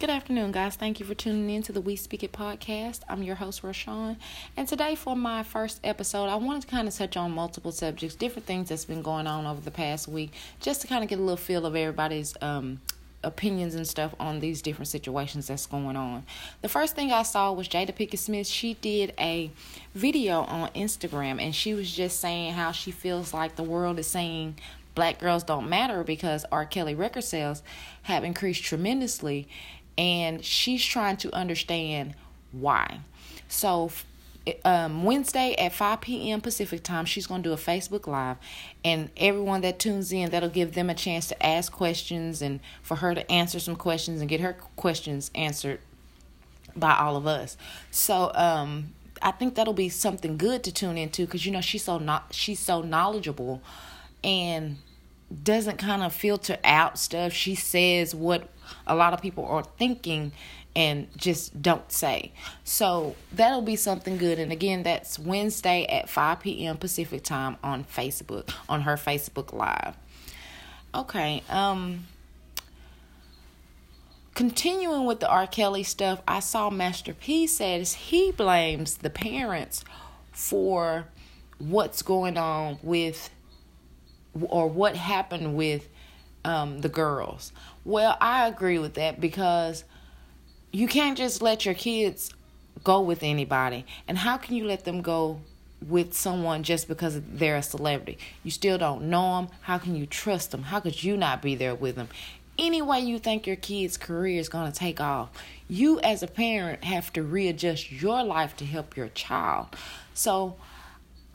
Good afternoon, guys. Thank you for tuning in to the We Speak It podcast. I'm your host, Rashawn. And today, for my first episode, I wanted to kind of touch on multiple subjects, different things that's been going on over the past week, just to kind of get a little feel of everybody's um, opinions and stuff on these different situations that's going on. The first thing I saw was Jada Pinkett Smith. She did a video on Instagram and she was just saying how she feels like the world is saying black girls don't matter because R. Kelly record sales have increased tremendously and she's trying to understand why. So, um, Wednesday at 5 p.m. Pacific time, she's going to do a Facebook Live, and everyone that tunes in, that'll give them a chance to ask questions and for her to answer some questions and get her questions answered by all of us. So, um, I think that'll be something good to tune into because you know she's so not she's so knowledgeable and doesn't kind of filter out stuff. She says what a lot of people are thinking and just don't say. So that'll be something good. And again, that's Wednesday at 5 p.m. Pacific time on Facebook, on her Facebook Live. Okay, um, continuing with the R. Kelly stuff, I saw Master P says he blames the parents for what's going on with or what happened with um, the girls. Well, I agree with that because you can't just let your kids go with anybody. And how can you let them go with someone just because they're a celebrity? You still don't know them. How can you trust them? How could you not be there with them? Any way you think your kid's career is going to take off, you as a parent have to readjust your life to help your child. So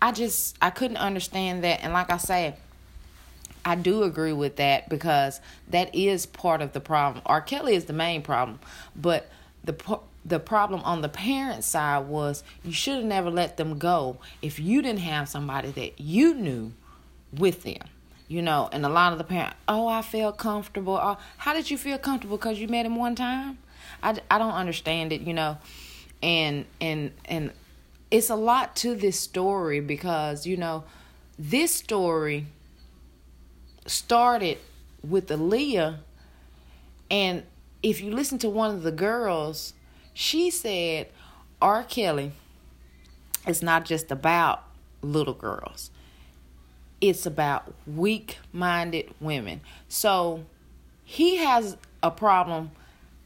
I just I couldn't understand that and like I said I do agree with that because that is part of the problem. R. Kelly is the main problem, but the the problem on the parent side was you should have never let them go if you didn't have somebody that you knew with them. You know, and a lot of the parents, oh, I felt comfortable. Oh, how did you feel comfortable? Because you met him one time. I, I don't understand it. You know, and and and it's a lot to this story because you know this story started with Aaliyah, and if you listen to one of the girls, she said R. Kelly is not just about little girls. It's about weak minded women. So he has a problem,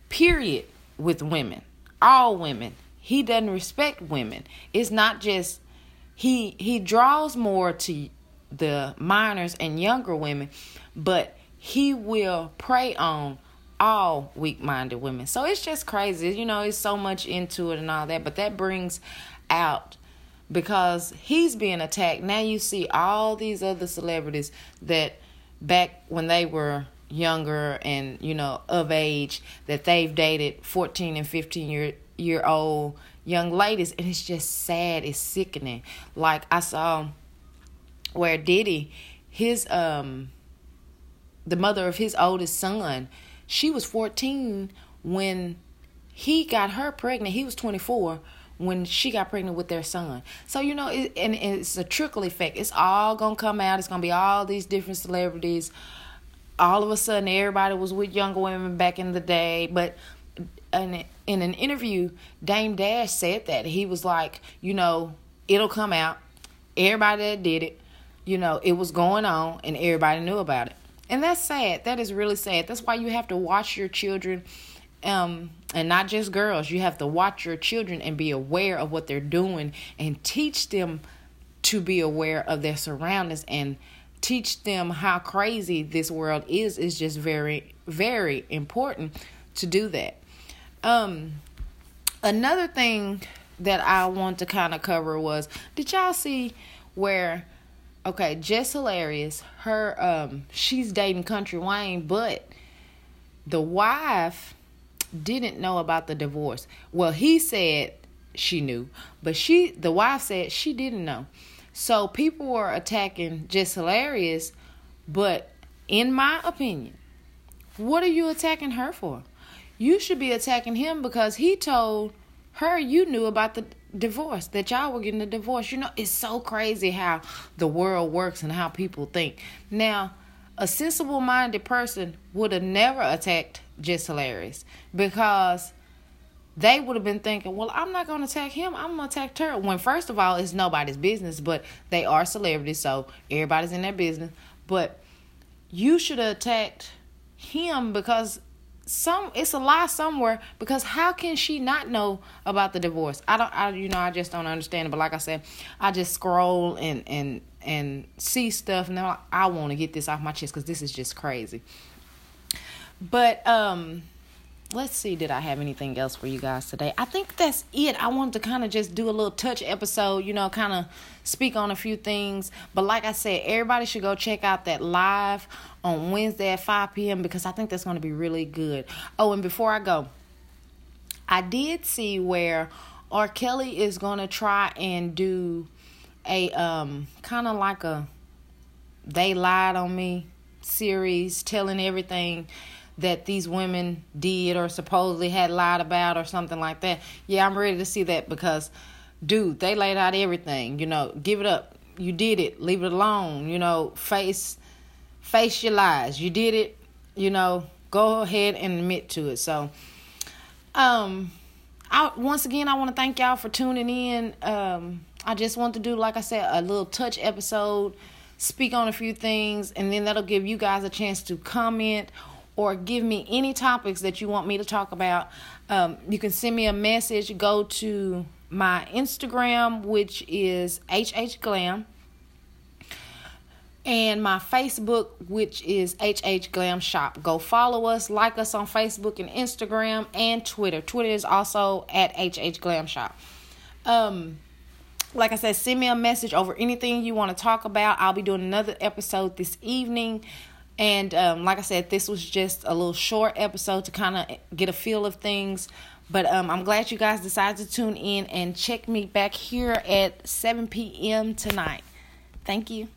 period, with women. All women. He doesn't respect women. It's not just he he draws more to the minors and younger women, but he will prey on all weak minded women. So it's just crazy. You know, it's so much into it and all that, but that brings out because he's being attacked. Now you see all these other celebrities that back when they were younger and, you know, of age that they've dated 14 and 15 year year old young ladies and it's just sad, it's sickening. Like I saw where Diddy, his um the mother of his oldest son, she was 14 when he got her pregnant. He was 24 when she got pregnant with their son. So you know, it, and it's a trickle effect. It's all gonna come out. It's gonna be all these different celebrities. All of a sudden, everybody was with younger women back in the day. But in in an interview, Dame Dash said that he was like, you know, it'll come out. Everybody that did it you know, it was going on and everybody knew about it. And that's sad. That is really sad. That's why you have to watch your children um and not just girls. You have to watch your children and be aware of what they're doing and teach them to be aware of their surroundings and teach them how crazy this world is is just very very important to do that. Um another thing that I want to kind of cover was did y'all see where Okay, Jess Hilarious. Her um she's dating Country Wayne, but the wife didn't know about the divorce. Well, he said she knew, but she the wife said she didn't know. So people were attacking Jess Hilarious, but in my opinion, what are you attacking her for? You should be attacking him because he told her you knew about the divorce, that y'all were getting a divorce. You know, it's so crazy how the world works and how people think. Now, a sensible minded person would have never attacked Jess Hilarious because they would have been thinking, well, I'm not going to attack him. I'm going to attack her. When, first of all, it's nobody's business, but they are celebrities, so everybody's in their business. But you should have attacked him because some it's a lie somewhere because how can she not know about the divorce? I don't i you know i just don't understand it but like i said i just scroll and and and see stuff now i want to get this off my chest because this is just crazy. But um let's see did i have anything else for you guys today? I think that's it. I wanted to kind of just do a little touch episode you know kind of speak on a few things. But like i said everybody should go check out that live on wednesday at 5 p.m because i think that's going to be really good. Oh and before i go i did see where r. Kelly is going to try and do a um kind of like a they lied on me series telling everything that these women did or supposedly had lied about or something like that. Yeah, I'm ready to see that because, dude, they laid out everything. You know, give it up. You did it. Leave it alone. You know, face face your lies. You did it. You know, go ahead and admit to it. So, um, I once again I want to thank y'all for tuning in. Um, I just want to do, like I said, a little touch episode, speak on a few things, and then that'll give you guys a chance to comment or give me any topics that you want me to talk about, um, you can send me a message. Go to my Instagram, which is HH Glam, and my Facebook, which is HH Glam Shop. Go follow us, like us on Facebook and Instagram and Twitter. Twitter is also at HH Glam Shop. Um, like I said, send me a message over anything you want to talk about. I'll be doing another episode this evening. And um, like I said, this was just a little short episode to kind of get a feel of things. But um, I'm glad you guys decided to tune in and check me back here at 7 p.m. tonight. Thank you.